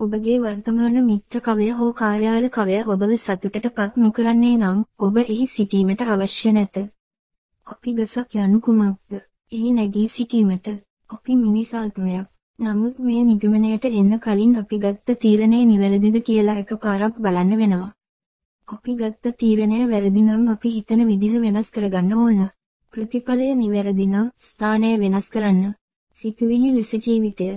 ඔබගේ වර්තමාන මිත්‍ර කවය හෝ කාර්යාල කවය ඔබව සතුටට පත් නොකරන්නේ නම් ඔබ එහි සිටීමට අවශ්‍ය නැත. අපි ගසක් යනු කුමක්ද? එහි නැගී සිටීමට අපි මිනිසාත්මයක්. නමුත් මේ නිගමනයට එන්න කලින් අපි ගත්ත තීරණය නිවැරදිද කියලා එකපාරක් බලන්න වෙනවා. අපි ගත්ත තීරණය වැරදි නම් අපි හිතන විදිහ වෙනස් කරගන්න ඕන. ප්‍රතිඵලය නිවැරදි නම් ස්ථානය වෙනස් කරන්න. සිතුවිලි ලෙස ජීවිතය